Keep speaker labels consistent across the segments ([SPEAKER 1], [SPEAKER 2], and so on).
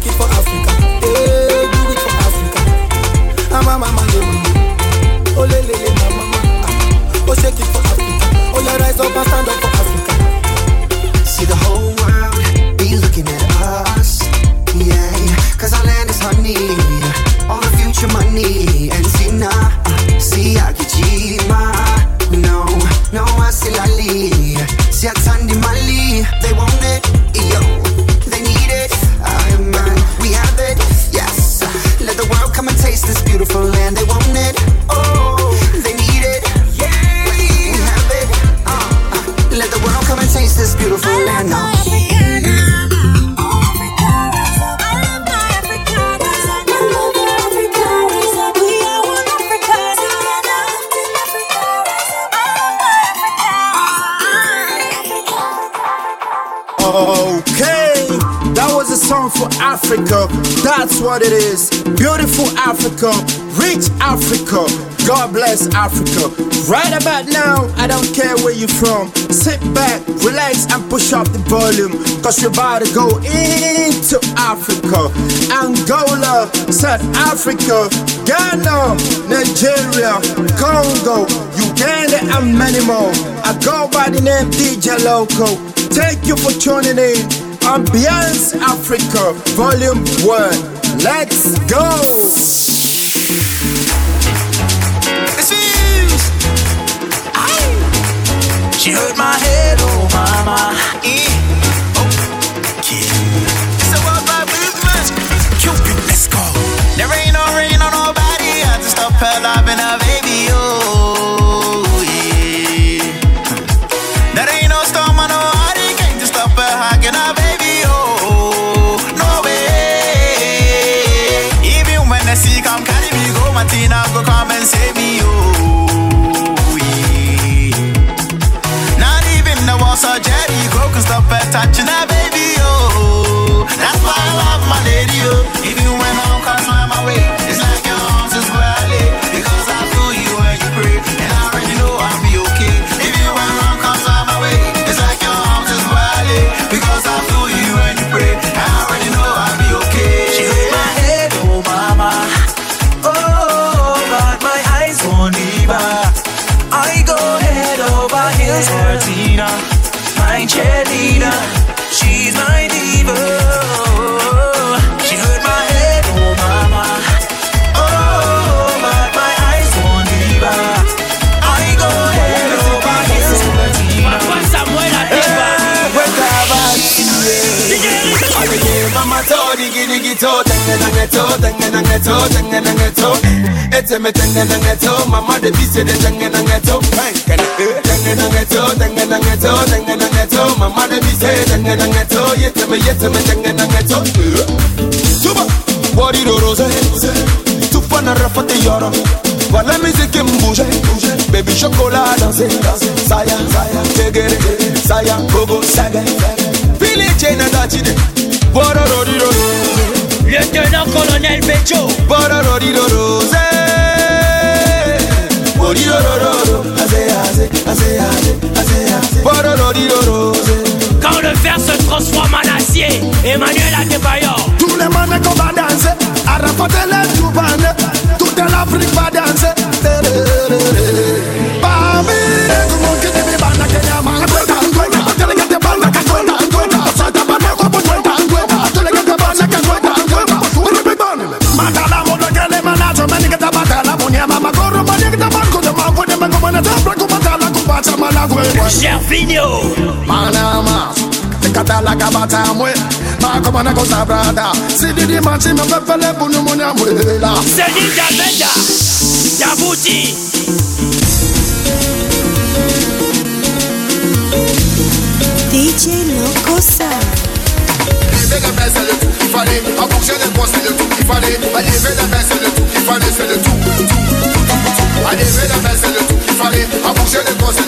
[SPEAKER 1] Shake it for Africa, eh, do it for Africa. Ah mama mama le. Oh le le le mama, oh shake it for Africa. Oh you rise up and stand up for Africa.
[SPEAKER 2] See the whole world be looking at us, yeah. Cause our land is honey,
[SPEAKER 3] Africa. Right about now, I don't care where you're from. Sit back, relax, and push up the volume. Cause we're about to go into Africa. Angola, South Africa, Ghana, Nigeria, Congo, Uganda, and many more. I go by the name DJ Locco. Thank you for tuning in. Ambiance Africa, Volume 1. Let's go!
[SPEAKER 4] She hurt my head, oh mama. Eh. Oh. Yeah. It's a worldwide movement. Cupid, let's go. There ain't touching denge dangeto, denge dangeto. Eteme denge dangeto, mama
[SPEAKER 1] de bise de denge dangeto. Denge dangeto, denge dangeto, denge dangeto. Mama de bise denge dangeto, yeteme yeteme denge dangeto. Tuba, body do rose, tupa na rafa te yoro. Vois la musique qui me bouge, baby chocolat danser, danser, saya, saya, tegere, saya, gogo, saga, pile chain na dachide, bororo di roro.
[SPEAKER 5] Lieutenant colonel Becho.
[SPEAKER 1] Bororodido,
[SPEAKER 5] Quand le fer se transforme en acier, Emmanuel Adebayor.
[SPEAKER 6] Tous les manes qu'on va danser, Arafat et les Toubanes, toute l'Afrique va danser. Kubata, mana kwenda.
[SPEAKER 5] Gervinho.
[SPEAKER 6] Manama, katala kabata mwe makomana kosabrada sididi machi mepepele bunu munya mwela
[SPEAKER 5] Céline Davenda. Djabouti.
[SPEAKER 7] DJ Locco Sound.
[SPEAKER 6] Lever les mains c'est le tout qu'il fallait En bouger les poings c'est le tout qu'il fallait À lever les mains c'est le tout qu'il fallait C'est le tout, tout, tout, tout, tout À lever les mains c'est le tout qu'il fallait À bouger les poings c'est le tout qu'il fallait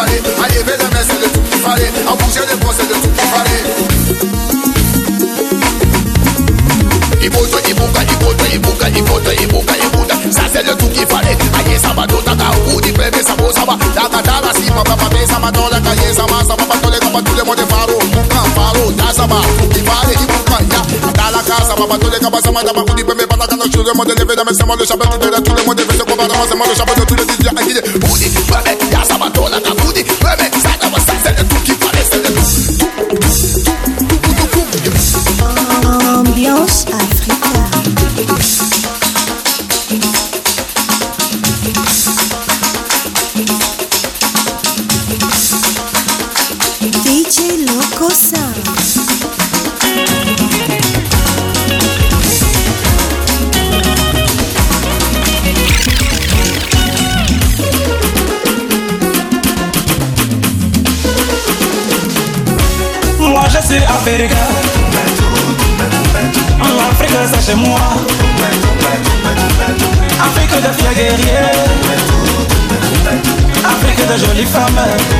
[SPEAKER 6] parler, à lever les mains c'est de tout qu'il fallait, à bouger les bras c'est tout qu'il fallait. Ibuka, Ibuka, Ibuka, Ibuta, ça c'est le tout qu'il fallait. Aïe, ça va, d'autres, t'as ou dit, ça ça va. La si, papa, mais ça m'a dans la cahier, ça m'a, ça pas tous les tous les mots faro. Faro, là, ça va, fallait, Ibuka, ya. Dans la casa, papa, tous les ça t'as pas pas la le monde élevé, dans mes, ça le chabot, tout
[SPEAKER 8] le monde élevé, c'est quoi, pas la main, ça m'a
[SPEAKER 9] le chabot, tout le monde élevé, à qui, pour Afrique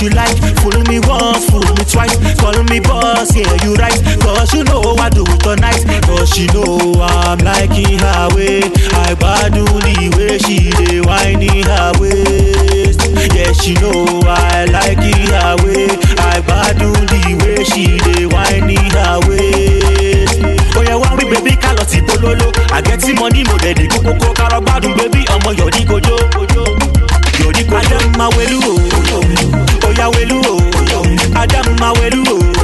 [SPEAKER 9] what you like. Fool me once, fool me twice. Call me boss, yeah, you right. Cause you know I do it all night. Cause she know I'm liking her way. I badu the way she dey whining her waist. Yeah, she know I like it her way. I badu the way she dey whining her waist. Oh yeah, one week baby kálọ̀ sí polówó. Àgẹ́tì money mo dẹ̀ di kókókó. Kárọ̀ gbádùn baby ọmọ yọ̀dí kojú. Yọ̀dí kojú. Adam ma welu o. Oya welu o. Adam ma welu o.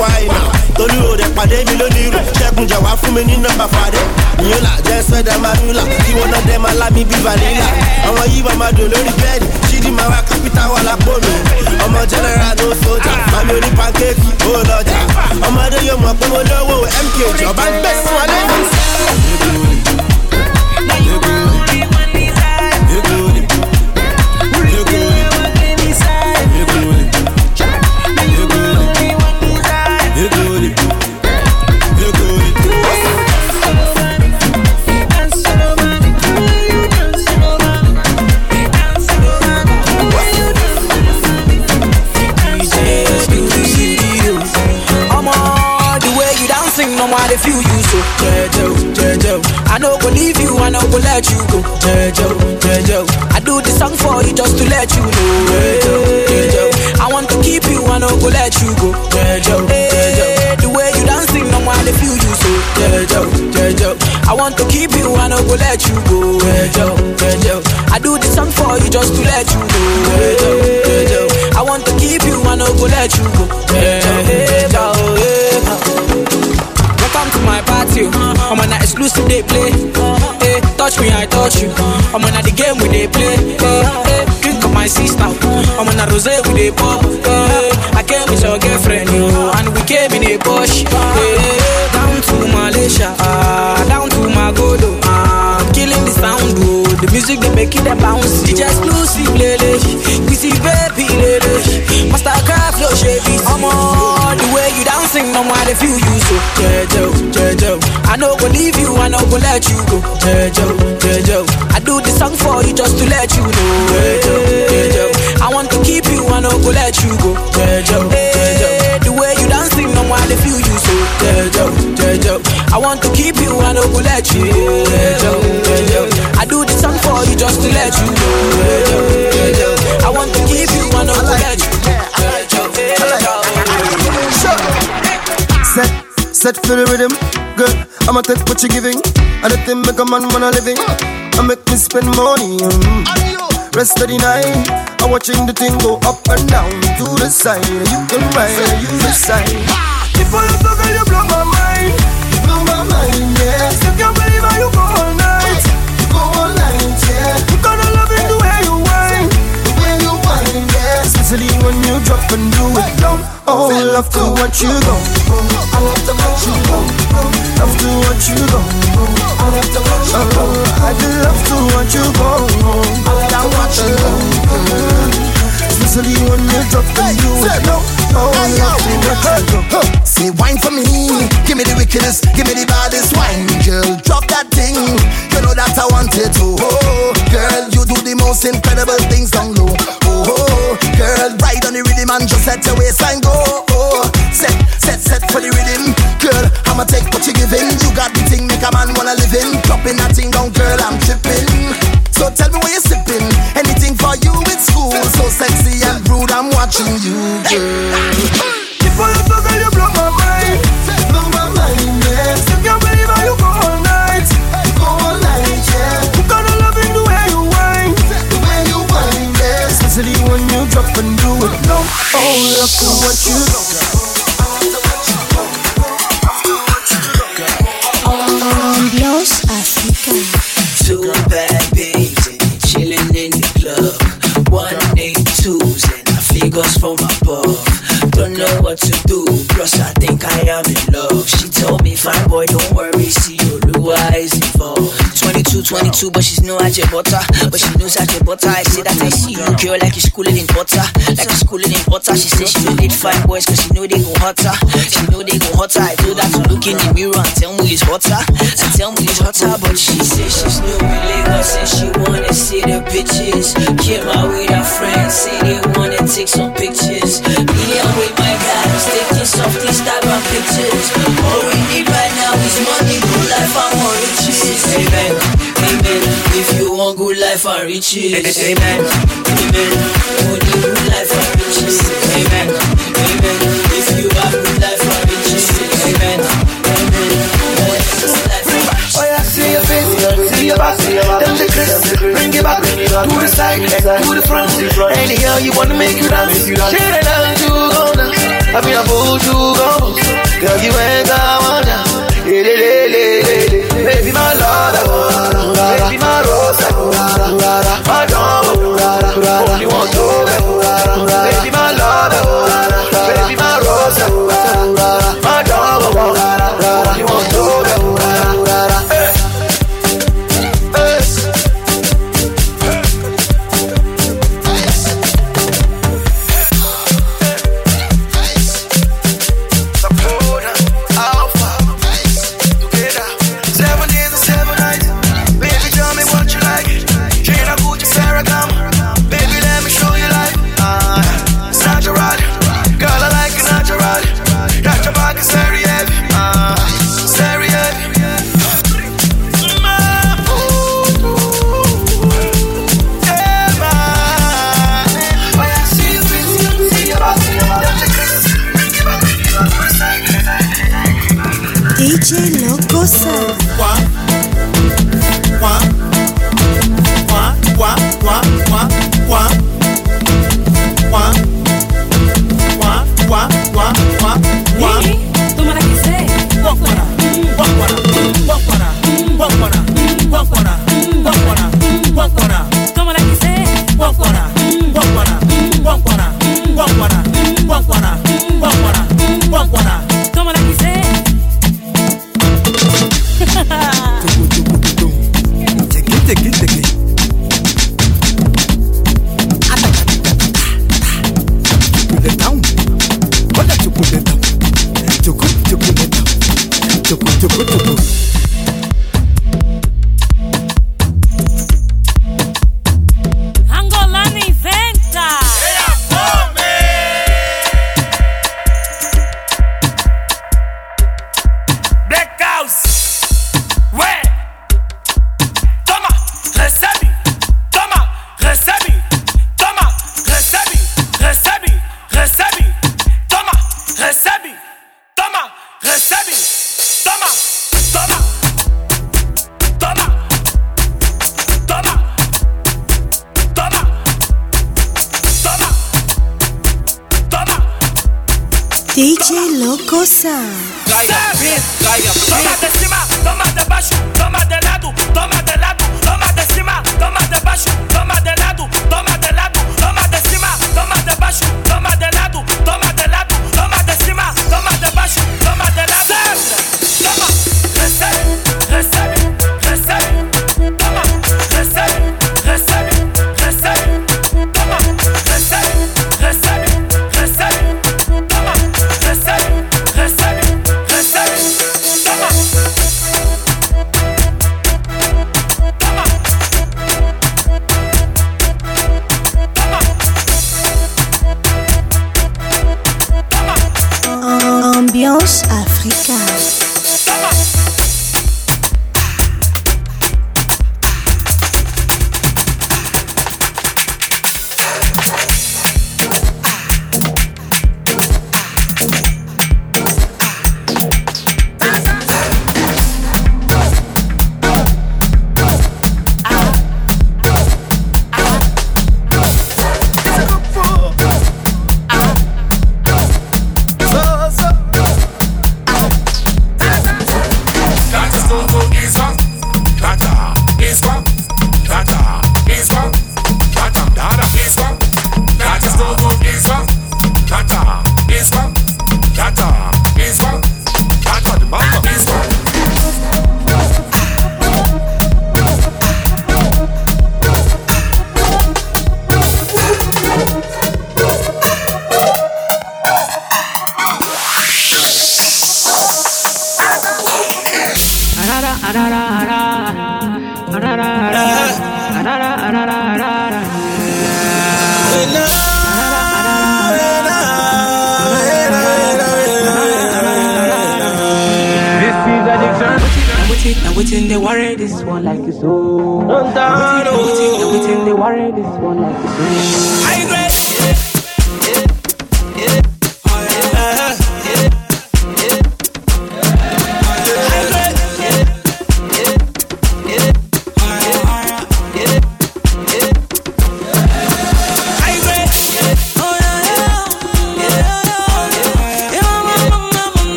[SPEAKER 10] wa ìnà torí rẹ̀ pàdé mi lónìí rù ṣẹ́gun jà wá fún mi ní fàdé jẹ́ kí wọ́n náà dẹ́ máa bí vanilla. Àwọn yìí máa dùn lórí bẹ́ẹ̀dì. Ṣídì máa wá kápítà wà lápò mi. Ọmọ general no soldier mami pancake ó lọ́jà ọmọdé yóò mọ̀ pé mo lówó ń gbẹ̀sùn wọlé.
[SPEAKER 11] Omo, let you go. Jejo, Jejo, I do this song for you just to let you know. Jejo, Jejo, I want to keep you, I no go let you go. Jejo, Jejo, the way you dancing, no more they feel you so. Jejo, Jejo, I want to keep you, I no go let you go. Jejo, Jejo, I do the song for you just to let you know. Jejo, Jejo, I want to keep you, I no go let you go. Jejo, Jejo, Welcome to my party. I'm on an exclusive they play. Touch me, I touch you. I'm on the game we they play. Hey, hey, drink of my sister. I'm on a rose we they pop. Hey, I came with your girlfriend, yo, and we came in a Porsche. Hey, down to Malaysia, ah, down to Magodo. Ah, killing the sound, oh. The music they make
[SPEAKER 12] it a bounce. DJ Xclusive, lele. Dancing, oh. oh, oh. no more feel you so. Jejo, Jejo. I know go leave you, I know go let you go. Jejo, Jejo. I do the song for you just to let you know. Jejo, Jejo. I want to keep you, I know go let you go. Jejo, Jejo. The way you dancing, no more they feel you so. Jejo, Jejo. I want to keep you, I know go let you go. Jejo, Jejo. I do the song for you just to let you know. Jejo,
[SPEAKER 13] set for the rhythm. Good, I'ma take what you're giving. And the thing make a man wanna living. I make me spend money. Mm. Rest of the night, I'm watching the thing go up and down to the side. You can ride, you decide. If Before you talk, you blow my mind. Blow my mind, yeah. Especially when you drop and do it down. Oh, love to watch you go. I love to watch you go. Love to watch you go. I love to watch you go. I do love to watch you go. I love to watch you go. Especially when you drop and do it down. Oh, love to watch you go.
[SPEAKER 14] Say wine for me, give me the wickedest, give me the baddest wine, girl. Drop that thing, you know that I want it to. Oh, girl, you do the most incredible things down low. Oh, oh, girl, ride on the rhythm and just let your waistline go. Oh, set, set, set for the rhythm, girl. I'ma take what you're giving. You got the thing, make a man wanna live in. Dropping that thing down, girl, I'm tripping. So tell me where you're sipping. Anything for you, it's cool. So sexy and rude, I'm watching you, girl.
[SPEAKER 12] 22, 22, but she's no Ajay butter. But she knows Ajay butter. I say that I see you, girl, like you're schooling in butter. Like you're schooling in butter. She say she don't need fine boys, cause she know they go hotter. She know they go hotter. I told her to look in the mirror and tell me it's hotter. And tell me it's hotter, but she say she's in Lagos and she wanna see the bitches. Came out with her friends, say they wanna take some pictures. Life and riches, amen, amen. Only good life and riches, amen, amen. If you have good life and riches, amen, amen.
[SPEAKER 14] Oh yeah, see your face, see your back, them the crisp, bring it back, to the side, to the front, anyhow you wanna make you dance, shit it out to go down, I mean I pull to go, girl you ain't got one. Le. baby my love, baby my rose, my dog, only
[SPEAKER 15] want to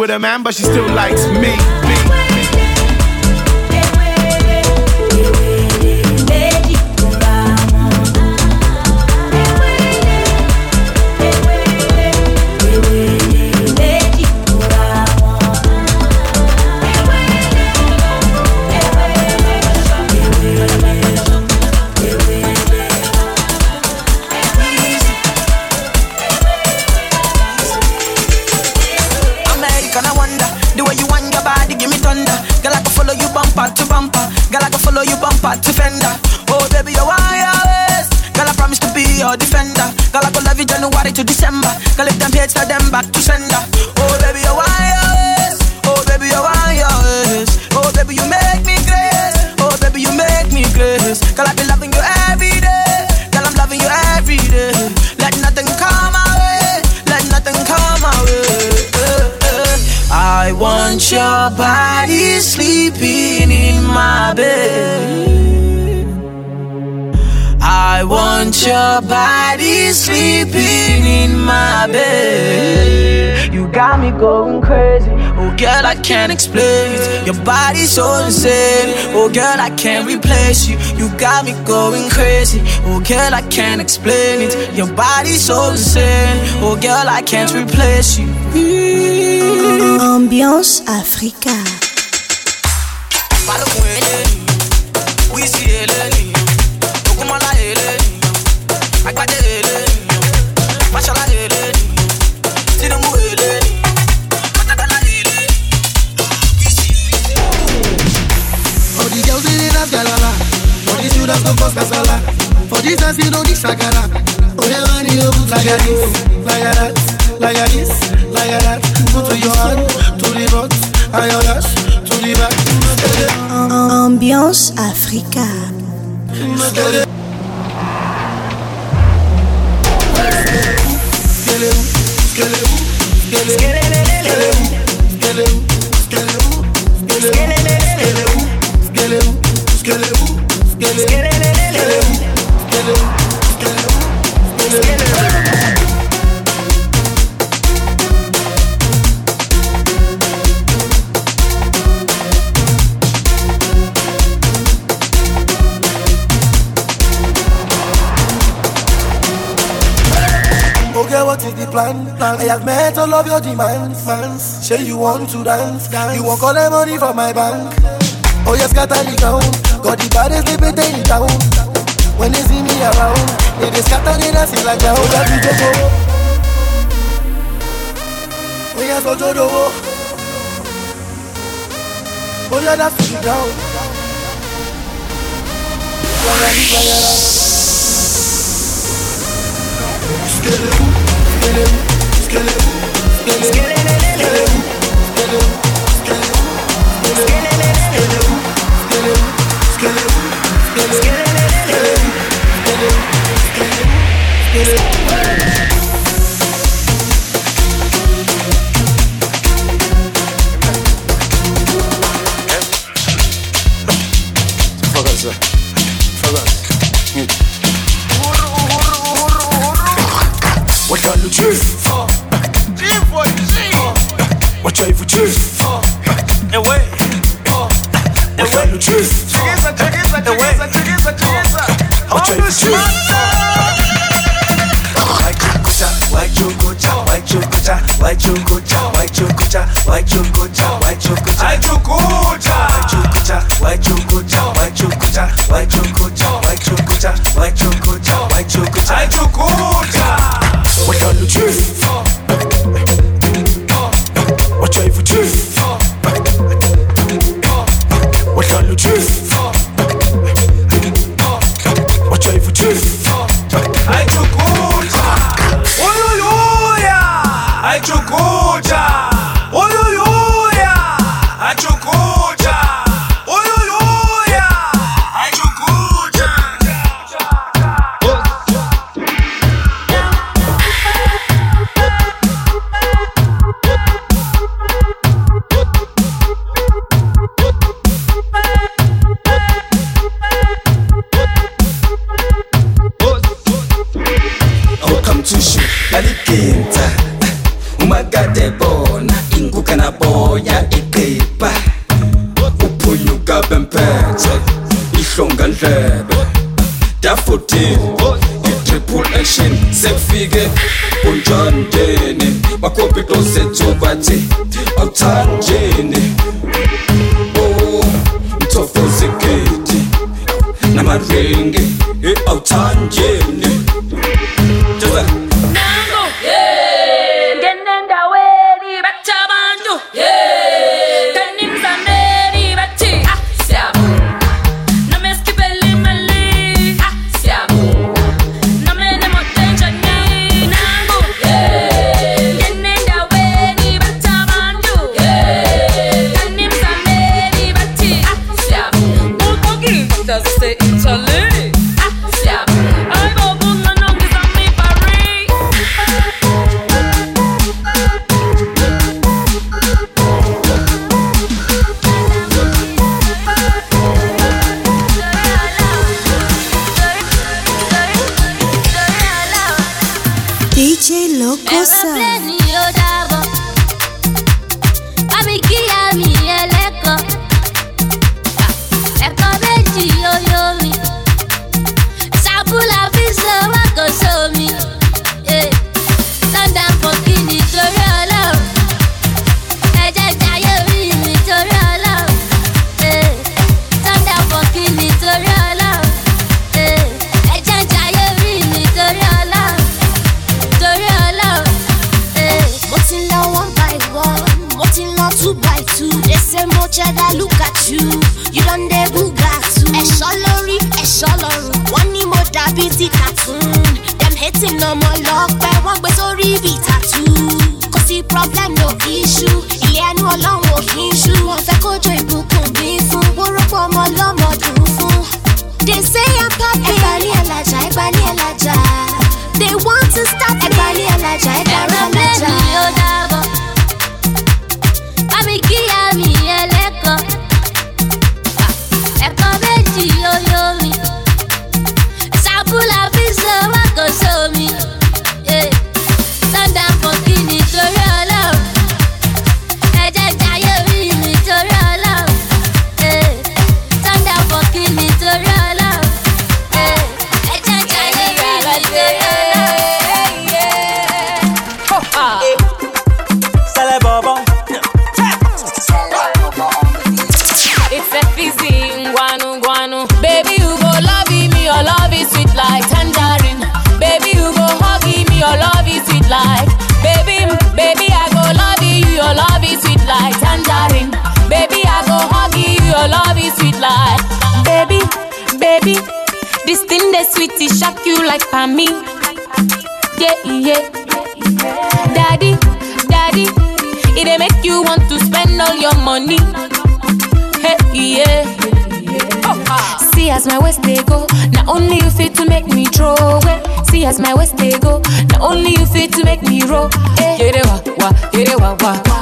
[SPEAKER 16] with a man, but she still likes me. me.
[SPEAKER 11] Your body sleeping in my bed. I want your body sleeping in my bed. You got me going crazy. Oh, girl, I can't explain it. Your body's so insane. Oh, girl, I can't replace you. You got me going crazy. Oh, girl, I can't explain it. Your body's so insane. Oh, girl, I can't replace you.
[SPEAKER 13] Ambiance Africa. Ambiance Africa.
[SPEAKER 12] Oh, I have met all of your demands. Say you want to dance. You want all the money from my bank. Oh, yes, got the ground. Got the baddest living in town. When they see me around, they just scatter a sea like the whole of the Oya sojo dowo Oya that's to the ground
[SPEAKER 17] Skelewu, skelewu, skelewu, skelewu, skelewu, skelewu Skelewu, skelewu, skelewu, skelewu, skelewu get it.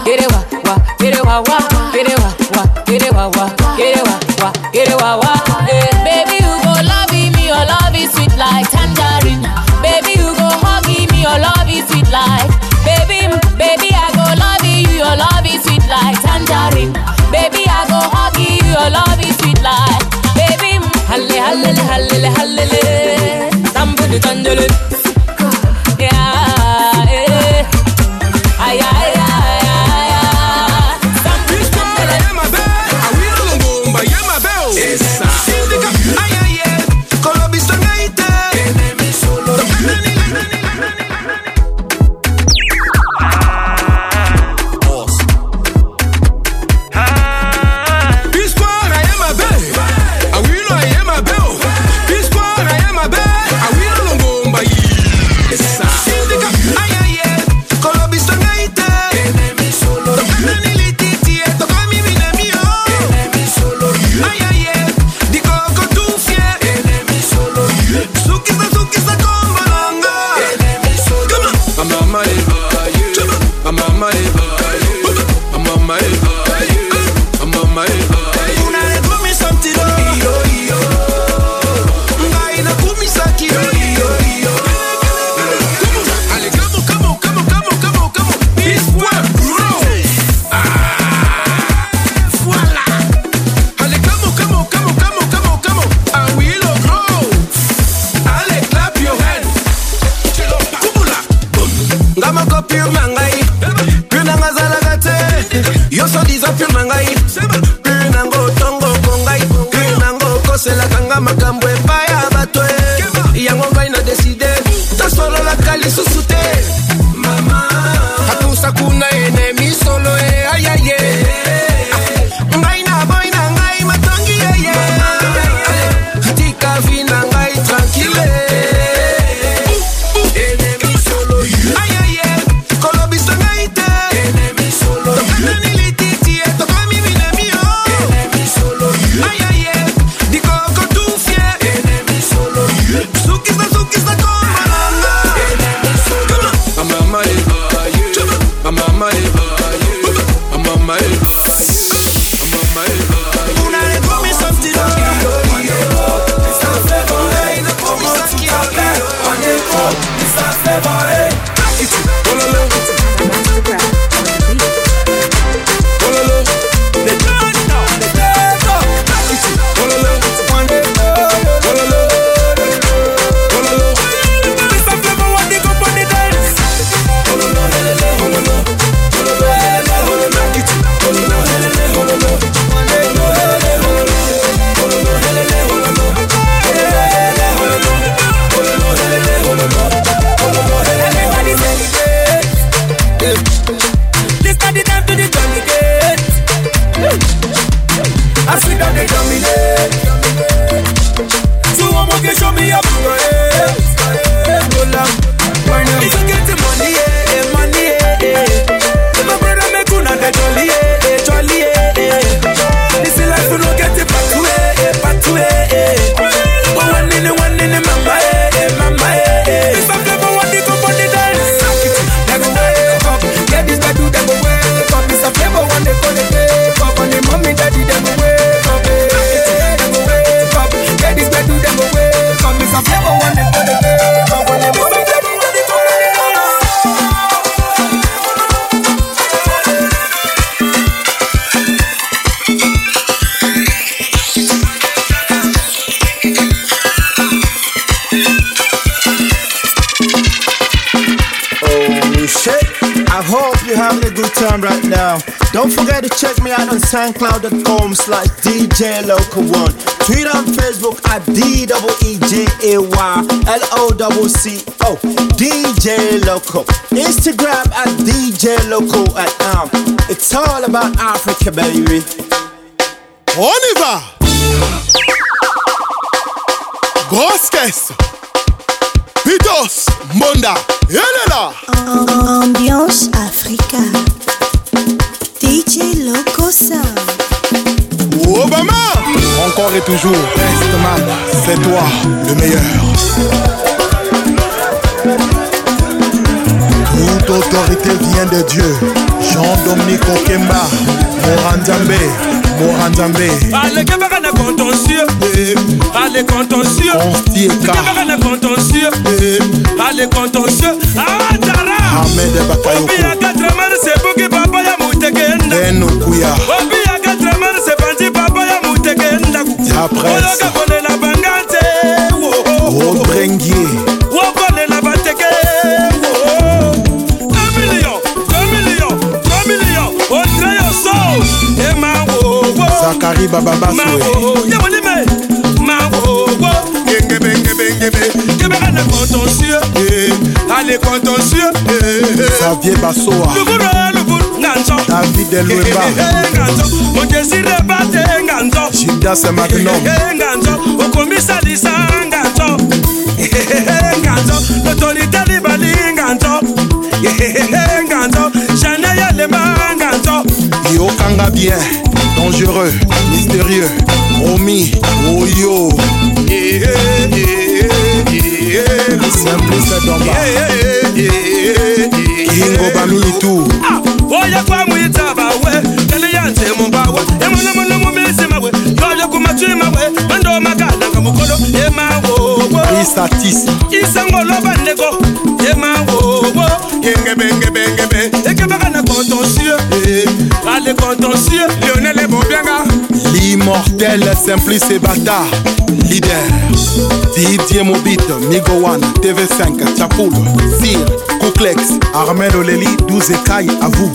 [SPEAKER 17] get it wa wa, get it wa wa, get it wa wa, get it wa wa, get it wa wa, get it wa wa. Eh, baby, you go love me, your love is sweet like tangerine. Baby, you go hug me, your love is sweet like. Baby, baby, I go love you, your love is sweet like tangerine. Baby, I go hug you, your love is sweet like. Baby, halle halle halle halle
[SPEAKER 3] halle, tambul tanjele. soundcloud.com slash DJ Locco One. Twitter and Facebook at D-E-E-J-A-Y-L-O-C-C-O. DJ Locco. Instagram at DJ Locco at um. It's all about Africa, baby.
[SPEAKER 1] toujours. Eastman, c'est toi le meilleur. Toute autorité vient de Dieu. Jean-Dominique Okemba, Moranzambe, Moranzambe.
[SPEAKER 18] Allez, camarade, à contentieux? Eh.
[SPEAKER 1] Allez,
[SPEAKER 18] contentieux. Camarade, à contentieux? Eh.
[SPEAKER 1] Allez, contentieux.
[SPEAKER 18] Ah, c'est pour papa y apresokolela banga te
[SPEAKER 1] obrengie
[SPEAKER 18] wokolela bateke
[SPEAKER 1] zakari bababaswe.
[SPEAKER 18] Kébé Kébé à la contentieux eh, Allez contentieux eh, eh.
[SPEAKER 1] Xavier Bassoa
[SPEAKER 18] Le bourreau, Nganzo.
[SPEAKER 1] David Eloueba
[SPEAKER 18] Nganzo. Mon désir de battre Nganzo
[SPEAKER 1] Jida c'est magnum
[SPEAKER 18] Nganzo. Au commissaire Lisa Nganzo. Nganzo. L'autorité libali Nganzo. Nganzo. J'en ai à l'éman Nganzo.
[SPEAKER 1] Yo Kanga bien Dangereux Mystérieux Romy Oyo. oh Simplice Domba Kingo Balulu tu ah,
[SPEAKER 18] Oya kwa mwita bawe Kali ya nte mumbawa Emu na munu mawe mando makalanga mokolo emawowo
[SPEAKER 1] esatisi
[SPEAKER 18] isangolo bandeko emawowo engebengebengebe ekebaka na contentieux eh. ale contentieux lionel mobianga.
[SPEAKER 1] L'immortel simplice et bâtard leader. Didier mobite migowan tv5 chapoul sir couklex armel oleli 12 écailles à vous.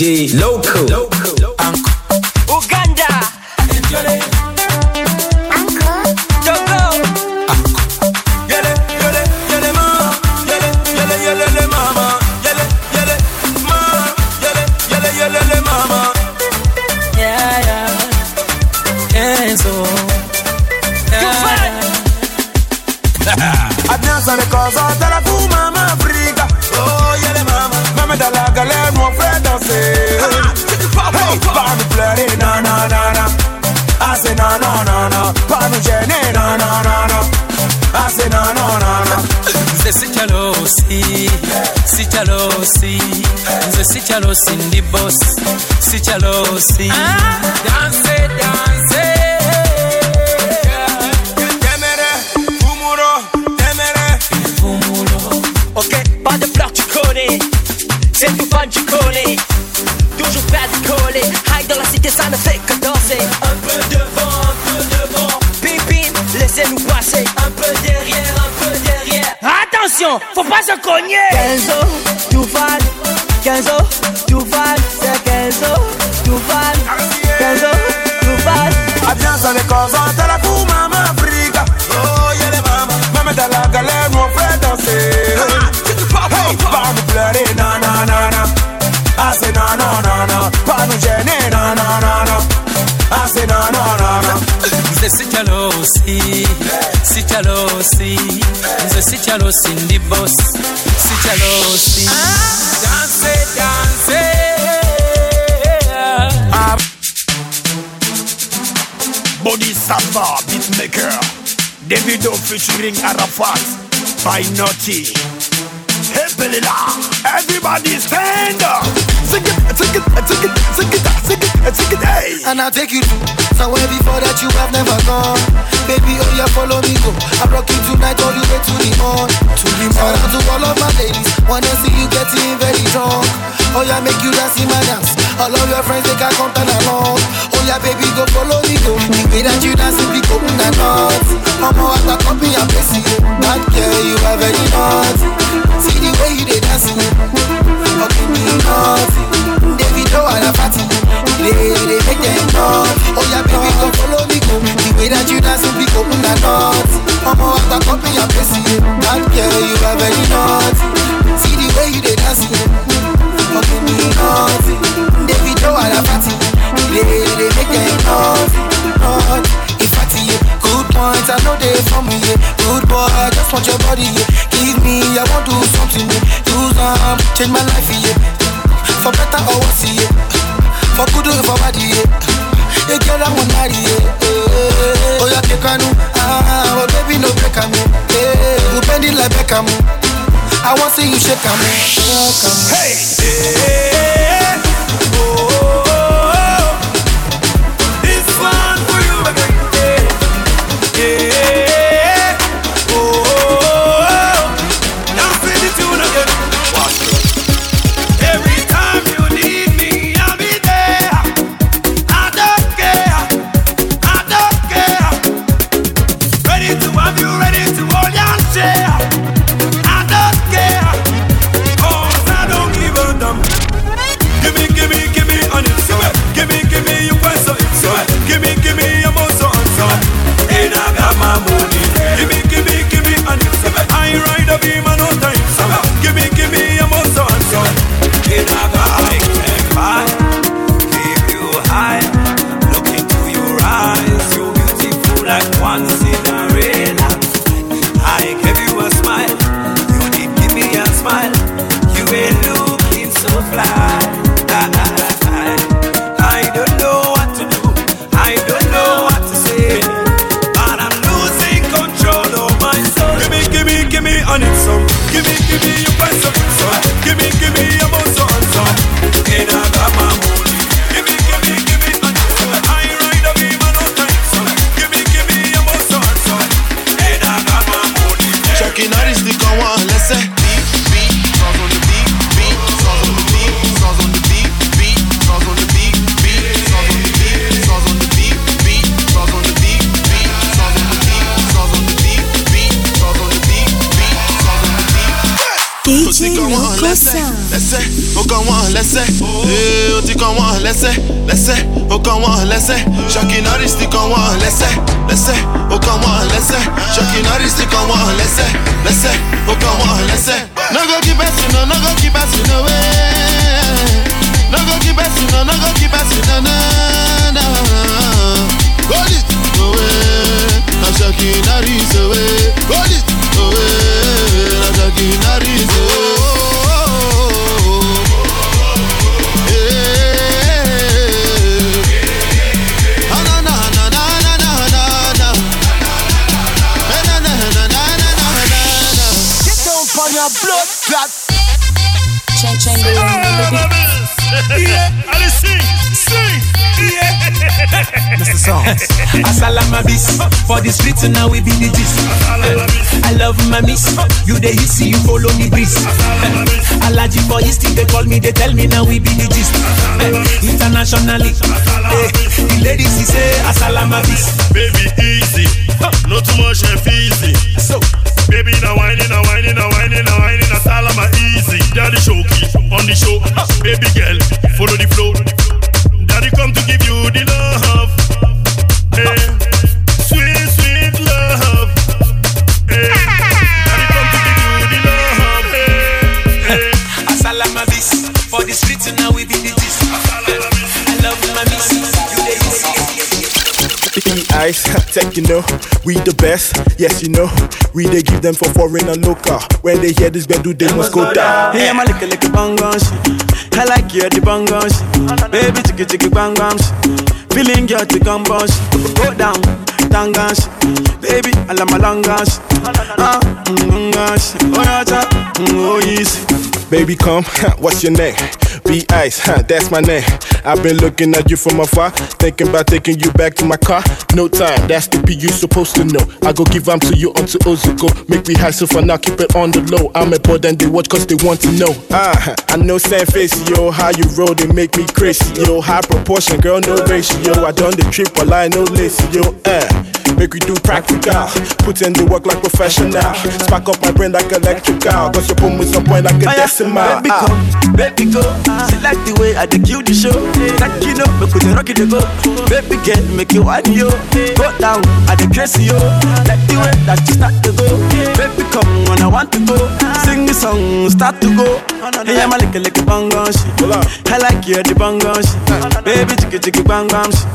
[SPEAKER 19] Locco.
[SPEAKER 1] Uganda.
[SPEAKER 5] Sikyalosi nze sikyalosi ndi bos sikyalosi danse danse
[SPEAKER 20] ah.
[SPEAKER 18] Bodhisattva beatmaker. Davido featuring Arafat. By Naughty. Hey Pelila Everybody stand up. Sing it, sing it, sing it, sing it, sing it, sing it, hey.
[SPEAKER 13] And I'll take you somewhere before that you have never gone. Baby, oh yeah, follow me, go. I'm rocking tonight all the way to the morn. To the morn. Shout out to all of my ladies. Wanna see you getting very drunk. Oh yeah, make you dance in my dance. All of your friends, they can come and along. Oh yeah, baby, go follow me, go. The way that you dance, it be open and not. I'm the copy bless you. That girl, you are very naughty. See the way you they dancing. Okay, me naughty. David, oh, and a party. They, they make them naughty. Oh yeah, baby, go follow. The way that you dance, it be open and not. I'm all at the copy and bless you. That girl, you are very naughty. See the way you they dancing. Okay, me naughty. David, oh, and a party. They, they make them naughty. Naughty. If I see you, good points, I know they from me, yeah. Good boy, I just want your body, yeah. Give me, I want to do something, yeah. Do some, change my life, yeah. For better or worse, yeah. For good or for bad, yeah. Yeah, girl, I want marry, yeah. Oh, yeah, take a ah, oh, baby, no break a me, yeah. You bend it like Beckham, I want to see you shake a me, shake a me.
[SPEAKER 18] Hey, yeah. Oh, oh, oh. This one for you, baby. Yeah. A Give me, give me most so I keep you high. Look into your eyes, you're beautiful like. I you a smile, you give me a smile. You ain't looking so fly.
[SPEAKER 21] Lẹ́sẹ̀ ee ó ti kàn wọ́n lẹ́sẹ̀ lẹ́sẹ̀ ó kàn wọ́n lẹ́sẹ̀ Ṣọ́kì Norris ti kàn wọ́n lẹ́sẹ̀ lẹ́sẹ̀ ó kàn wọ́n lẹ́sẹ̀ Ṣọ́kì Norris ti kàn wọ́n lẹ́sẹ̀ lẹ́sẹ̀ ó kàn wọ́n lẹ́sẹ̀. No go keep person no no go keep person away.
[SPEAKER 22] Streets now we be the gist. I love my miss. You the easy, you follow me breeze. Alaji for East, they call me, they tell me now we be the gist. Internationally, eh, the ladies he say Asalama bis.
[SPEAKER 18] Baby, easy, not too much and easy.
[SPEAKER 22] So,
[SPEAKER 18] baby, now whining, now whining, now whining, now whining, now salama easy. Daddy shoki on the show, baby girl, follow the flow. Daddy come to give you the love,
[SPEAKER 22] easy.
[SPEAKER 23] Ice, tech, you know, we the best. Yes, you know, we they give them for foreign and local. When they hear this do they must go down.
[SPEAKER 9] Hey, I'm a lick a lick bang. I like you, the bang. Baby, chicka chicka bang bang. Feeling your to come bang shit. Go down, shit. Baby, I love my shit. Ah, mm, bang shit. Oh, mm, oh, easy.
[SPEAKER 23] Baby, come, what's your name? Bice, huh, that's my name. I've been looking at you from afar, thinking about taking you back to my car. No time, that's the P you supposed to know. I go give them to you unto Ozuko. Make me high, so for now, keep it on the low. I'm a boy, then they watch cause they want to know. Ah, I know same face, yo. How you roll, they make me crazy, yo. High proportion, girl, no ratio. I done the trip, but I no lazy, yo. Eh. Make we do practical, put in the work like professional. Spark up my brain like electrical. Cause you put me some point like a
[SPEAKER 9] Ah,
[SPEAKER 23] decimal.
[SPEAKER 9] Baby,
[SPEAKER 23] Ah.
[SPEAKER 9] come, baby, go. She like the way I dey kill the show. Like you know, make we dey rock it go. Baby girl, make you wine yo. Go down, I dey crazy yo. Like the way that you start to go. Baby, come when I want to go. Sing the song, start to go. Hey, I'm a lick a lick bang bang shit. I like you, the bang bang shit. Baby, chicka chicka bang bang shit.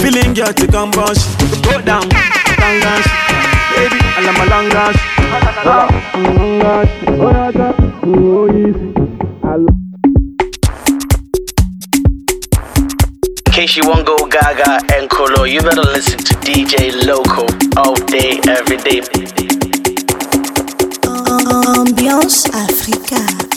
[SPEAKER 9] Feeling your to come bang shit. Go down, bang bang shit. Baby, I love my long dance. Mm, gosh. Oh, yeah. Oh, easy. I love
[SPEAKER 7] case you want go gaga and colo, you better listen to DJ Locco all day, every day.
[SPEAKER 11] Ambiance Africa.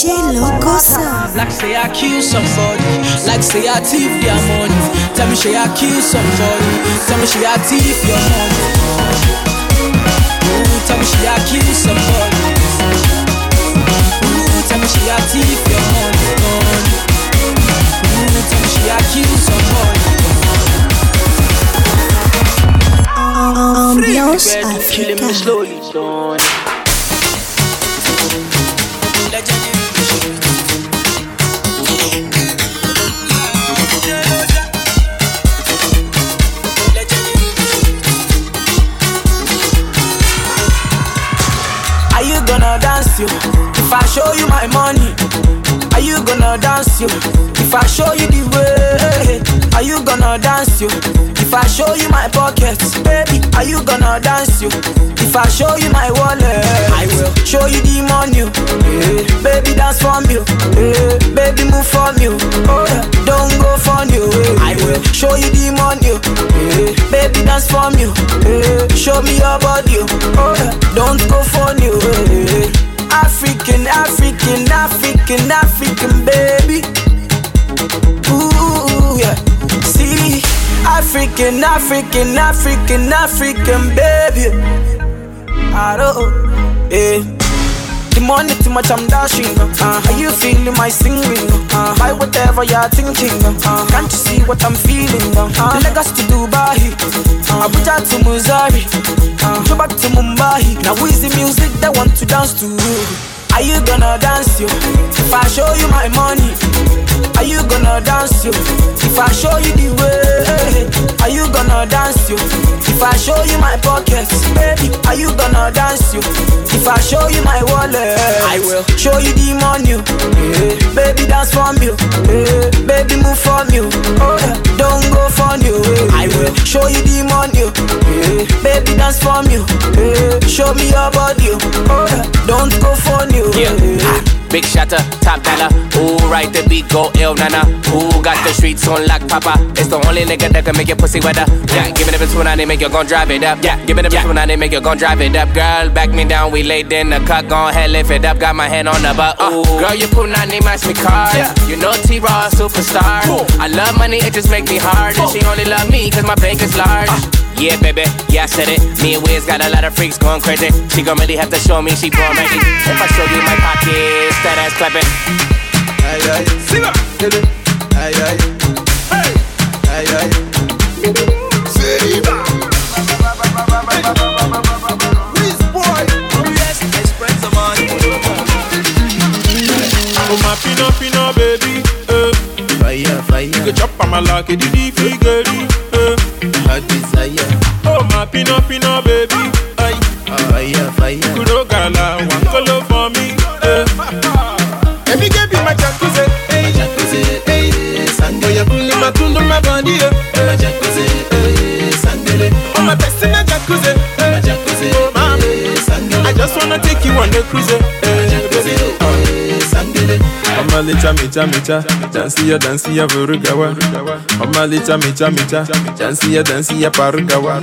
[SPEAKER 11] DJ Locosa.
[SPEAKER 24] Like say I kill somebody, like say I thief their money. Tell me say I kill somebody, tell me say I thief your money. Ooh, tell me say I kill somebody. Ooh, tell me say I thief your money. Ooh, tell me say I kill somebody.
[SPEAKER 11] Ambiance
[SPEAKER 7] Killing me
[SPEAKER 11] Africa.
[SPEAKER 7] slowly.
[SPEAKER 24] Are show you my money, are you gonna dance you? If I show you the way,
[SPEAKER 11] are you gonna dance yo? If I show you my pockets, baby, are you gonna dance yo? If I show you my wallet, I will show you the money. Yeah. Baby, dance for me. Yeah. Baby, move for me. Oh, yeah. Don't go for you. I will show you the money. Yeah. Baby, dance for me. Yeah. Show me your body. Oh, yeah. Don't go for you. Yeah. African, African, African, African, baby. Ooh, yeah. See, African, African, African, African, baby. I don't, yeah. The money too much, I'm dashing. Uh, are you feeling my singing? Uh, buy whatever you're thinking. Uh, can't you see what I'm feeling? Uh, Lagos to Dubai, uh, Abuja to Missouri, uh, back to Mumbai. Now is the music that want to dance to? Are you gonna dance yo? If I show you my money, are you gonna dance yo? If I show you the way, are you gonna dance yo? If I show you my pockets, baby, are you gonna dance yo? If I show you my wallet, I will show you the money. Yeah. Baby, dance for me. Yeah. Baby, move for me. Oh, yeah. Don't go for you. Yeah. I will show you the money. Yeah. Baby, dance for me. Yeah. Show me your body. Oh, yeah. Don't go for you.
[SPEAKER 25] Yeah. Big shatter, top dollar. Ooh, right the beat, go ill, nana. Ooh, got the streets on lock, papa. It's the only nigga that can make your pussy wetter. Yeah, give me the bitch when I need make you gon' drive it up. Yeah, give me the bitch when I need make you gon' drive it up. Girl, back me down, we laid in the cut, gon' head lift it up. Got my hand on the butt. Uh. Ooh, girl, you put name match me cards. You know T-Raw, superstar. I love money, it just make me hard. And she only love me cause my bank is large. Uh. Yeah, baby, yeah, I said it. Me and Wiz got a lot of freaks going crazy. She gon' really have to show me she born ready. If I show you my pockets, that ass clapping.
[SPEAKER 26] Aye, aye. Siva. Aye, aye. Hey. Aye, aye. Siva. This boy. Yes, express the money.
[SPEAKER 18] Oh my pino pino baby, eh. Fire fire. You can chop on my like it, the figure, eh. Hot desire. Oh my pino pino baby, ay. Fire fire. Just wanna take you on the cruise, eh. Sandele. Mama licha micha micha, dansi ya dansi ya vurugawa. Mama licha micha micha, dansi ya dansi ya parugawa.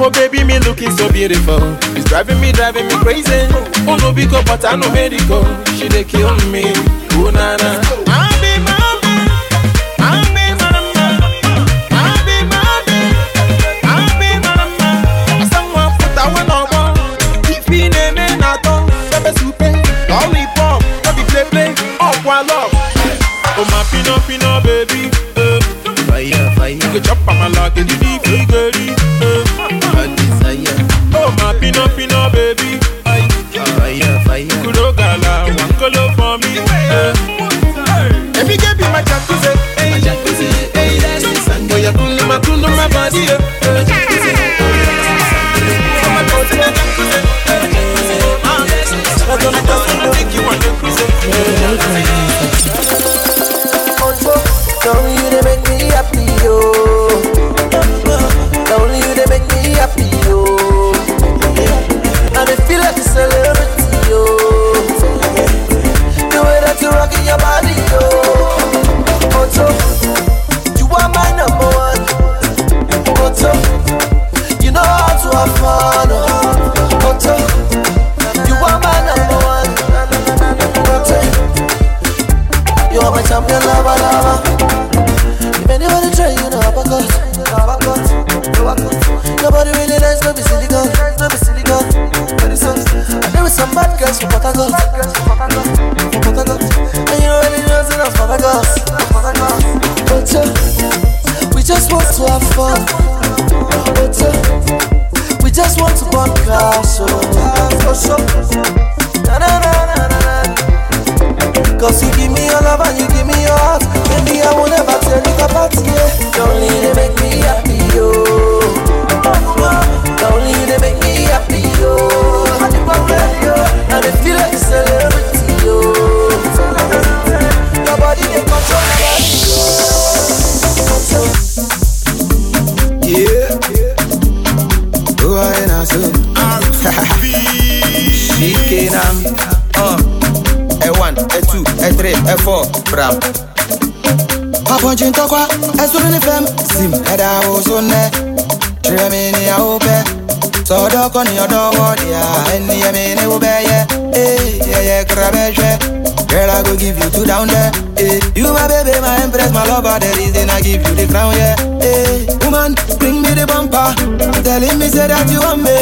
[SPEAKER 18] Oh baby, me looking so beautiful. It's driving me, driving me crazy. Oh no, because but I know medical. She dey kill me. Oh na na. My pino pino baby. eh. Fire fire. You can chop on my lock and the figure. eh. Hot desire. Oh my pino pino baby. Ay. Fire You fire. Kuro gala, one color for me. eh. Every girl be my jacuzzi. My jacuzzi. Hey, that's the sun. Oh, ya kuli matundu my body. eh.
[SPEAKER 27] E2, E3, E4,
[SPEAKER 1] Bram. Apontin tokwa, esuru ni fem, sim, ẹ̀dá oṣù nẹ. Ṣé mi ni a ó bẹ́? Sọ̀dọ́kọ ni ọ̀dọ́wọ́ ni a ẹni ẹ̀mí ni ó bẹ́ yẹ. Ẹyẹ kẹrẹ bẹ́. Girl, I go give you two down there. Eh, you my baby, my empress, my lover. The reason I give you the crown, yeah. Eh, woman, bring me the bumper. Telling me say that you want me,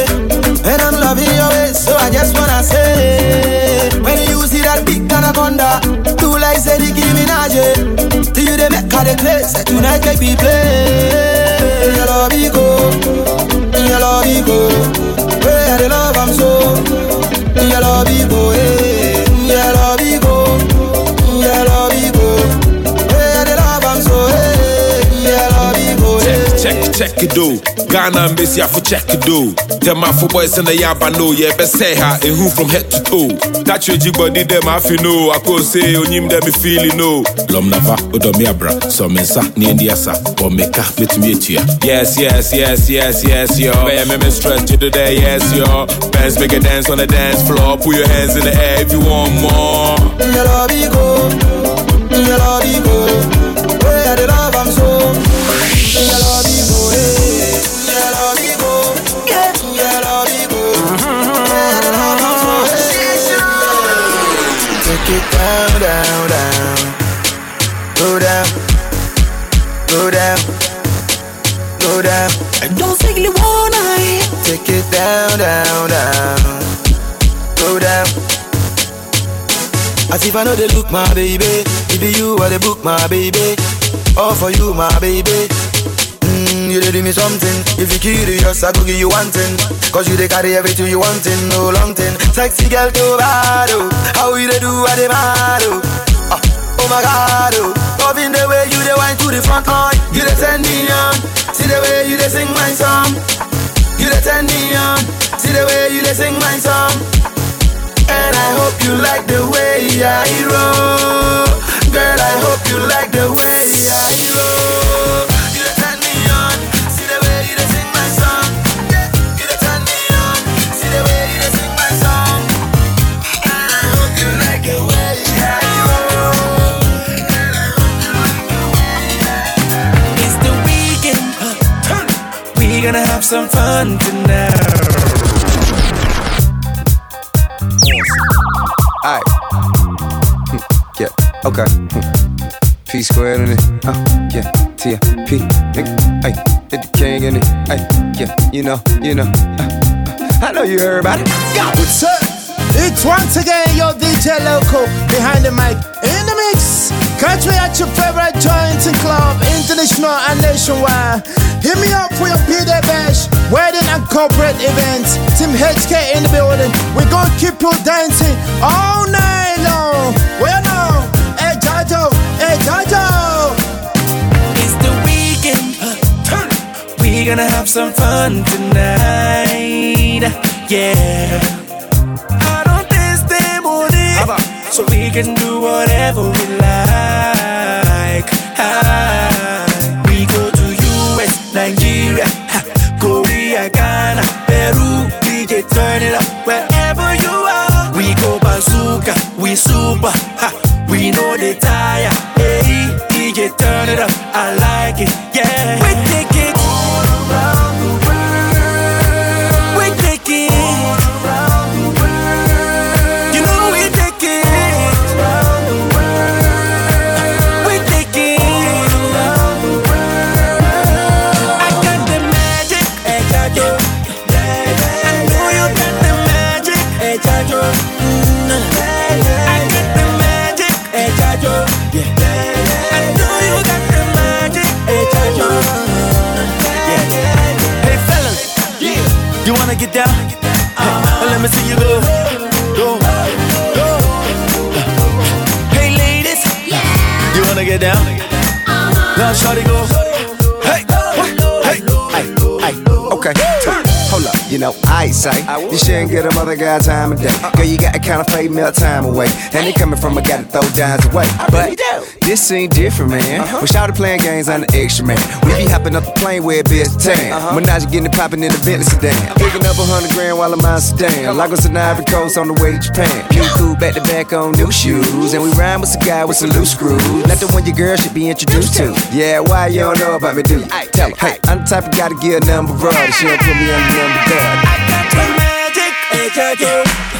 [SPEAKER 1] and I'm loving your ways. So I just wanna say, when you see that big anaconda, two like say give me naje. Till you they make her the place. Tonight make we play. Your love you go, your love you go. Where the love I'm so, your love you go, eh. Your love you
[SPEAKER 15] Check, it do. Ghana and Bessie, I for check it do. Them my for boys in the yaba know, yeah, best say her, and who from head to toe. That your body, them I feel know. I could say, oh, on him, them me feeling no. Lom nava, odomi oh, abra, so mensa, ni indiasa, or meka, mit me to ya. Yes, yes, yes, yes, yes, yo. Baby, me me stretch you today, yes, yo. Bands make a dance on the dance floor. Put your hands in the air if you want more.
[SPEAKER 1] Your love go, your love go. Down, down. Go down, go down, go down.
[SPEAKER 11] I don't say you wanna
[SPEAKER 1] Take it down, down, down. Go down. As if I know they look, my baby. It you or the book, my baby. All for you, my baby. Mm, you dey do me something. If you curious, I go give you one thing. Cause you dey carry everything you wantin', no long thing. Sexy girl, too bad, oh. How you dey do, I dey mad, oh. Ah, oh my god, oh. Loving the way you dey wine to the front line. You dey turn me on. See the way you dey sing my song. You dey turn me on. See the way you dey sing my song. And I hope you like the way I roll. Girl, I hope you like the way I roll.
[SPEAKER 28] Have some fun tonight.
[SPEAKER 29] Alright. Yeah, okay. P squared in it. Uh, yeah. T I P. Nigga. Hey, hit the king in it. Hey, yeah. You know, you know. Uh, I know you heard about it. Yo.
[SPEAKER 3] What's up? It's once again your DJ Locco behind the mic in me at your favorite joints and club, international and nationwide. Hit me up for your birthday bash, wedding and corporate events. Team HK in the building. We're gonna keep you dancing all night long. Well now, hey Jajo, hey Jajo.
[SPEAKER 28] It's the weekend. We gonna have some fun tonight. Yeah. So we can do whatever we like. Ah, we go to US, Nigeria, Korea, Ghana, Peru. DJ turn it up wherever you are. We go bazooka, we super, ha, we know they tire. Hey, DJ turn it up, I like it, yeah. We get down? Now shawty go. Hey, hey,
[SPEAKER 29] Hey, hey, okay. Hold up, you know, I say you shouldn't get a mother guy time of day. Girl, you got a kind of fade melt time away. And they coming from a guy to throw dimes away. But this scene different, man. Wish I playing games on the extra, man. We be hopping up the plane where it best tan.
[SPEAKER 3] Uh-huh.
[SPEAKER 29] I getting it popping in the Bentley sedan. Picking up a hundred grand while I'm on sedan. Lagos and Ivory Coast on the way to Japan. New cool back to back on new shoes. And we rhyme with a guy with some loose screws. Not the one your girl should be introduced to. Yeah, why you don't know about me, do you? Tell her, hey, I'm the type of guy to get a number brother. She don't put me on the number guard.
[SPEAKER 27] magic, hey, Jojo.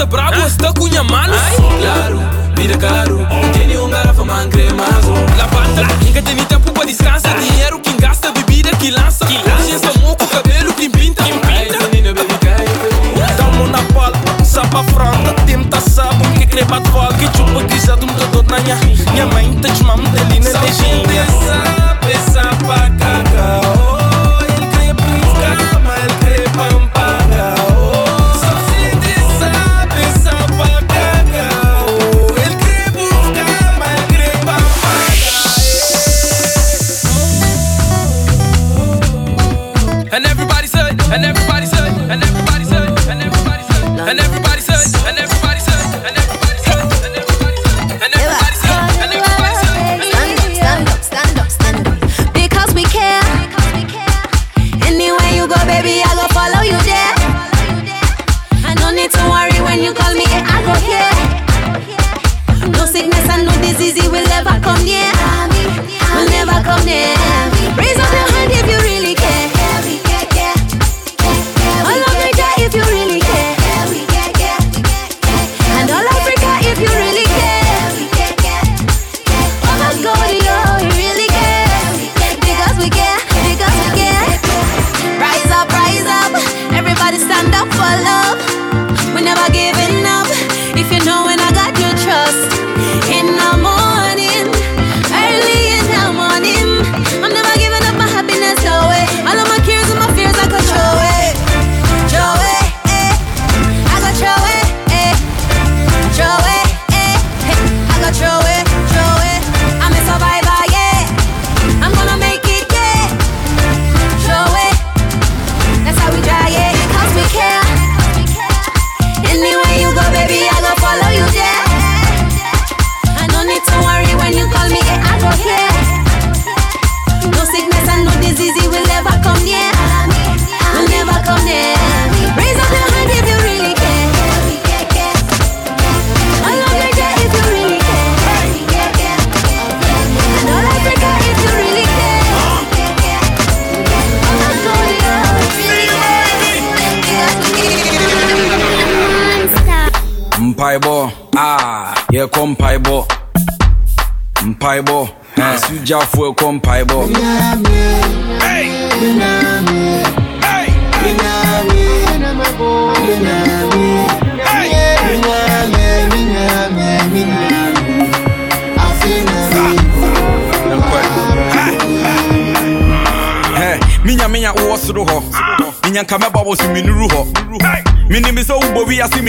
[SPEAKER 28] Essa brabo ah. está com minha mano Claro, vida caro Tem um garrafa man cremazo pantra, ninguém tem tempo pra descansar Dinheiro quem gasta, bebida que lança Que é essa moco, cabelo que pinta. Quem pinta. menina, baby, cai
[SPEAKER 30] Tamo na palpa, sapa fronta Tenta sabe que crepa de volta Que chupa guisado, me dou na minha Minha mãe tá de mamãe, delina, legenda
[SPEAKER 28] Só pensa, pensa pra cacau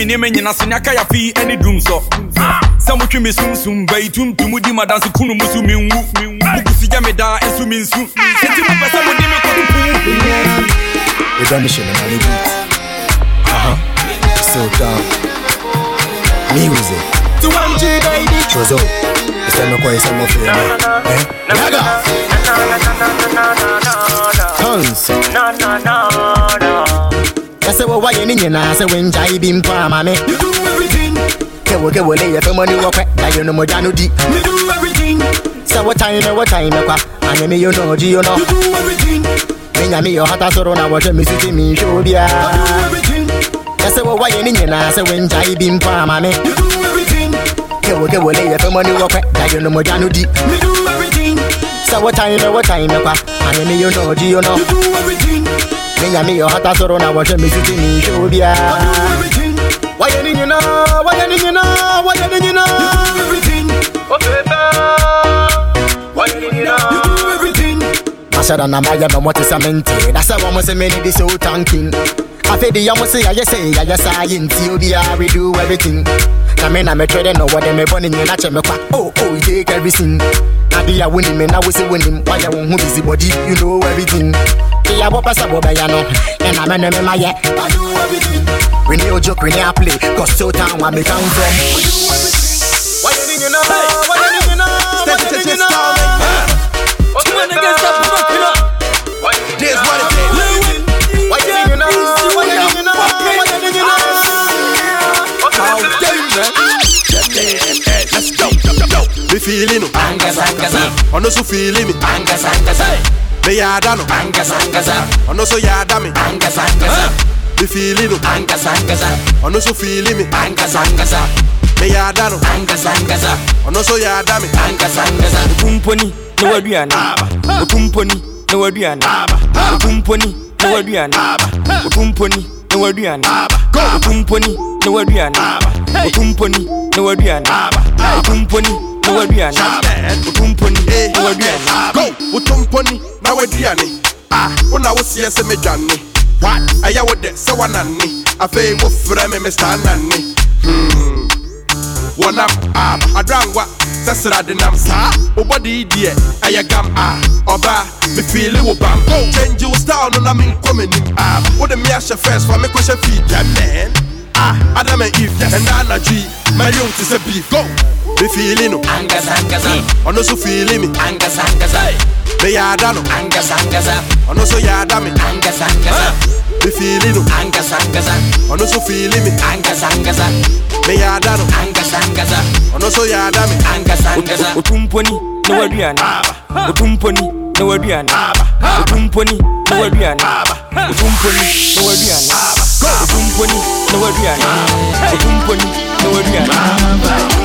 [SPEAKER 28] me ne me nyina se nyaka ya pii ɛne dum so sɛ motwe me sumsum bayi tuntum di madanse kunu mu so menwu mokusi gya me daa ɛso me nsu nti mopɛ sɛ mode me
[SPEAKER 31] kɔto puu ɛda ne hyɛ ne mane beat still down music tuwamji baby chozo iseme kwa isemo fene eh naga tons na na na na say wo waye ni nyina say we njai bi mpa ma me you do everything. Ke wo ke wo le ye fe money wo pe da you no mo janu di me do everything. Say what time eh, what time eh, kwa? And me you know ji you know. You
[SPEAKER 32] do everything. Me nya me yo hata soro na wo hwe me siti me
[SPEAKER 3] show bia you do everything.
[SPEAKER 27] Say wo waye
[SPEAKER 3] ni nyina say when jai bim mpa ma me
[SPEAKER 33] you do everything. Ke wo ke wo le ye fe money wo pe da you no mo janu di me do everything. Say what time eh, what time kwa? And me you know ji you know. You do everything. Me and me, your hot ass around, I. Why you didn't you know? Why you didn't you know? Why you didn't you know? Everything. Oh, Why you didn't you know? I said, oh, I'm not going to what is a maintain. That's how I'm going to say, me need this whole tanking. I feel the young say, I say, I say, until the hour we do everything. I mean, I'm a trader, no one. I'm burning in a chamber. Oh, oh, take everything. I be a winning, and I will say winning. Why I won't move busy body, you know everything. Yeah, what pass up, I know, and I'm an MMA. I do everything. We need a joke, we need a play, cause so town, I'm a town from. Why you need you know? Why you need you know? Why you need you know?
[SPEAKER 30] Two men against the feeling.
[SPEAKER 33] Angas, angas up. I know so feeling me. Angas, angas up. Me yada no. Angas, angas up. I know
[SPEAKER 10] so yada me. Angas, angas up. Me feeling oh. no.
[SPEAKER 30] Angas, angas
[SPEAKER 10] up. I know so feeling me.
[SPEAKER 30] Angas, angas up.
[SPEAKER 10] Me yada no.
[SPEAKER 30] Angas, angas
[SPEAKER 10] up. I know so yada me.
[SPEAKER 30] Angas, angas
[SPEAKER 10] up. Kumponi, no waduana. Kumponi, no waduana.
[SPEAKER 30] Kumponi, no
[SPEAKER 10] waduana. Kumponi, no waduana. Kumponi, no waduana.
[SPEAKER 30] Kumponi, no
[SPEAKER 32] waduana. Kumponi, no waduana. na waduane wotomponi na eh, waduane wotomponi na waduane
[SPEAKER 10] ah wona woseɛ sɛ medwane wat ɛyɛ wo dɛ sɛ woanane afei wofrɛ me mr anane hmm. wɔnam a adrangwa. Sɛ srade nam saa wo bɔde deɛ ɛyɛ gam a ɔbaa mefiile wo bam. Kyɛngye wo style no na menkɔ m'anim a ah, wode me ahyɛ fis fa mekɔhyɛ fii dɛ man. Ah, a adam and eve ɛnaa anadwoi maryom te sɛ beef. Go. Be
[SPEAKER 30] feeling no.
[SPEAKER 10] Angas angas
[SPEAKER 30] up. I
[SPEAKER 10] know so feeling me.
[SPEAKER 30] Angas
[SPEAKER 10] angas ah. up. Me
[SPEAKER 30] yada no.
[SPEAKER 10] Angas angas
[SPEAKER 30] up. I
[SPEAKER 10] know so yada me.
[SPEAKER 5] Angas angas up. Be feeling no. Angas angas up. I know so feeling me. Angas angas ah. up. Me yada no.
[SPEAKER 10] Angas angas up.
[SPEAKER 1] I know so yada me. Angas angas up. Otumponi na wadua na.
[SPEAKER 13] Otumponi na wadua na. Otumponi no wadua na. Otumponi na wadua na. Otumponi na wadua na. Otumponi no wadua na.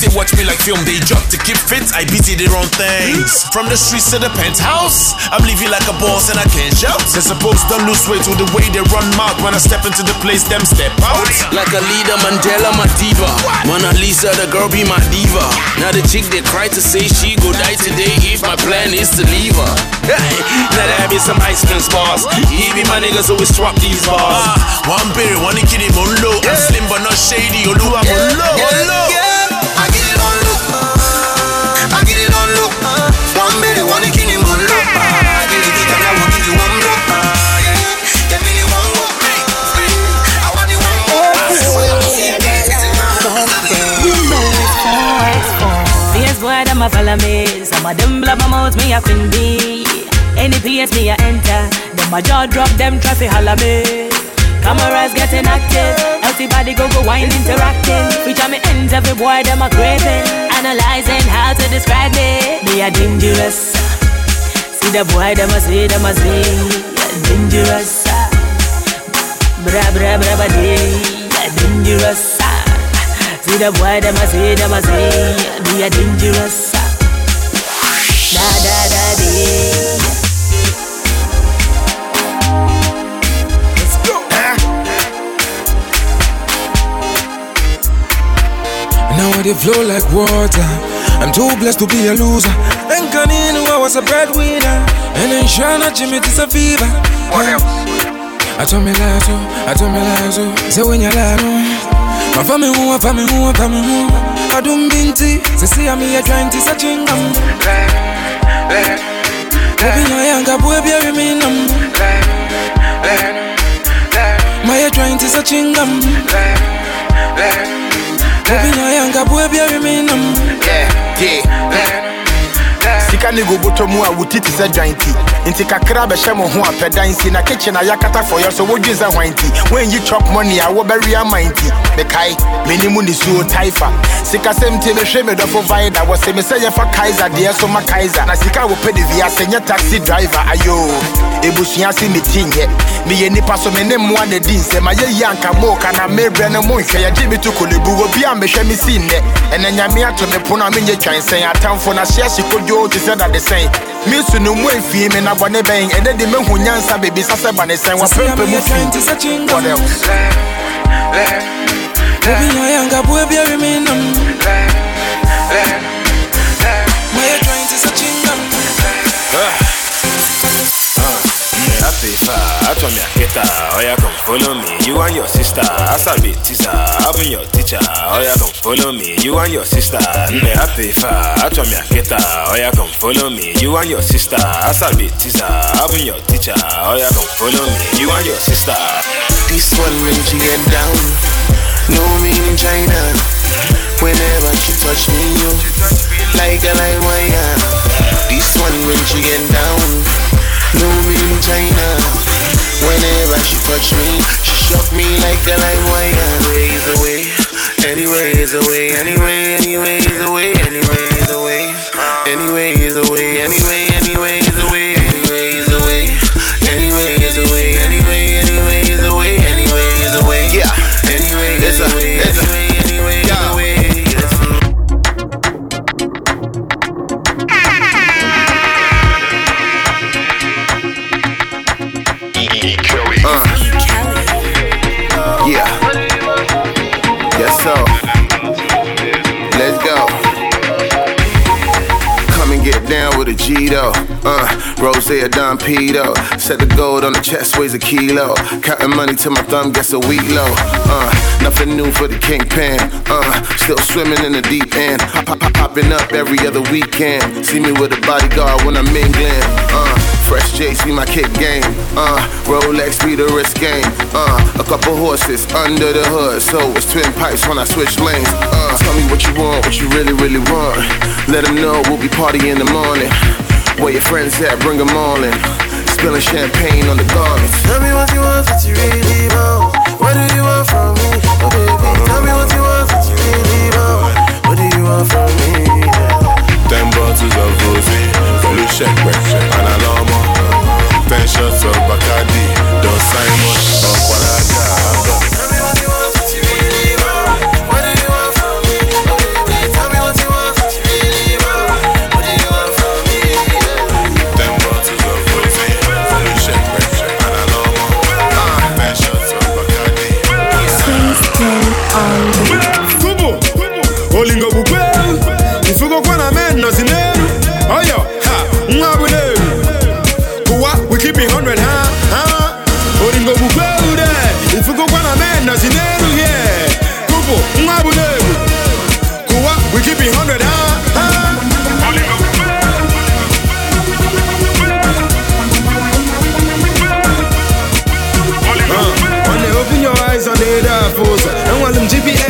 [SPEAKER 13] They watch me like film. They drop to keep fit. I beat it the wrong things. From the streets to the penthouse, I'm living like a boss and I can't shout. They're supposed to lose weight with the way they run mouth. When I step into the place, them step out.
[SPEAKER 34] Like a leader, Mandela, my diva. Mona Lisa, the girl be my diva. Now the chick they cry to say she go die today if my plan is to leave her. Hey, now there be some ice cream. He be my niggas always swap these bars.
[SPEAKER 13] Ah, one beer, one kid in low. I'm slim but not shady. Oluwa Molo, Molo.
[SPEAKER 35] Follow me. Some of them blab my mouth, me a fin be. Any place me a enter, then my jaw drop, them try fi holla me. Cameras getting active, healthy body go go wine interacting. Which I'm ends every boy them a craving, analyzing how to describe me. Me a dangerous. See the boy them a say them a say dangerous. Bra bra bra day, dangerous. See the boy them a say them a say me a dangerous.
[SPEAKER 36] Now they flow like water. I'm too blessed to be a loser. And Kaninu, I was a breadwinner. And then Shana Jimmy, it's a fever. What else? I told me lie to, oh. I told me lie to. Oh. Say when you lie to. My family who, my family who, my family who. I don't mean to. Say, see, I'm here trying to search in them. Baby, my younger boy, bury me numb. My trying to search in them. Baby, my younger boy, bury me numb.
[SPEAKER 37] Yeah, yeah. sika ne go bɔtɔ mu a wo ti dwanti nti kakra bɛhyɛ mo ho a pɛ dan si na kitchen a yɛakata fɔyɛ so wodwe sɛ hwan nti? Woanyi chop money a wobɛwe ama nti? Mekae m'anim ne suo taifa. Sikasɛm nti mehwɛ me dɔfo vida wɔse me sɛ yɛfa kaiser deɛ so ma kaiser. Na sika a wɔpɛ de wiase nyɛ taxi driver ayo. Ebusua se nyɛ meyɛ nipa so me ne mmoa na di nsɛm. Ayɛyi anka mooka na mebrɛ no monhwɛ yɛgye me to kolebu obi a mehwɛ me si nnɛ. Ɛnɛ nyame ato me pono a menyɛ twansɛn. Atamfo na hyeɛ hye kodwoo te sɛ dadesɛn me su no mu me na bɔne bɛn ɛnɛ de mehu nyansa bebisa sɛ ba ne sɛn wɔpɛpɛ mu fii What else?
[SPEAKER 36] Baby, my younger boy, bury me numb. My trying to search
[SPEAKER 19] Far, I told me I get her. Oh, yeah, come follow me. You and your sister, I be teacher. I've been your teacher. Oh, yeah, come follow me. You and your sister. Me happy far, I told me I get her. Oh, yeah, come follow me. You and your sister, I be teacher. I've been your teacher. Oh, yeah, come follow me. You and your sister.
[SPEAKER 38] This one when she get down, no meaning China. Whenever she touch me, you like a light wire. This one when she get down, no meaning China. Whenever she touch me, she shock me like a light wire. Ways away, anyway is away, anyway, anyway is away, anyway is away, anyway is away, anyway,
[SPEAKER 37] a Don Pito. Set the gold on the chest, weighs a kilo. Counting money till my thumb gets a week low. Uh, nothing new for the kingpin. Uh, still swimming in the deep end. Pop, pop, pop, popping up every other weekend. See me with a bodyguard when I'm mingling. Uh, fresh J, see my kick game. Uh, Rolex be the wrist game. Uh, a couple horses under the hood, so it's twin pipes when I switch lanes. Uh, tell me what you want, what you really, really want. Let them know we'll be partying in the morning. Where your friends at, bring them all in. Spilling champagne on the garments.
[SPEAKER 38] Tell me what you want, what you really want. What do you want from me, oh baby? Tell me what you want, what you really want. What do you want from me?
[SPEAKER 15] Ten bottles of rosé, le chèque, un alarme. Ten shots of Bacardi, Don Simon, Okwalaga.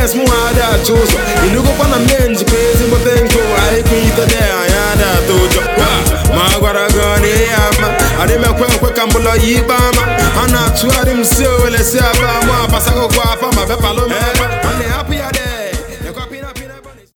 [SPEAKER 18] sense mu hada chuzo ilugo pana menji kwezi mbo tengo haikuita de ayada
[SPEAKER 3] tujo magwara gani ama arime kwe kwe kambulo yibama ana tuari msio wele siaba mwa pasako kwa fama bepalo I'm happy ade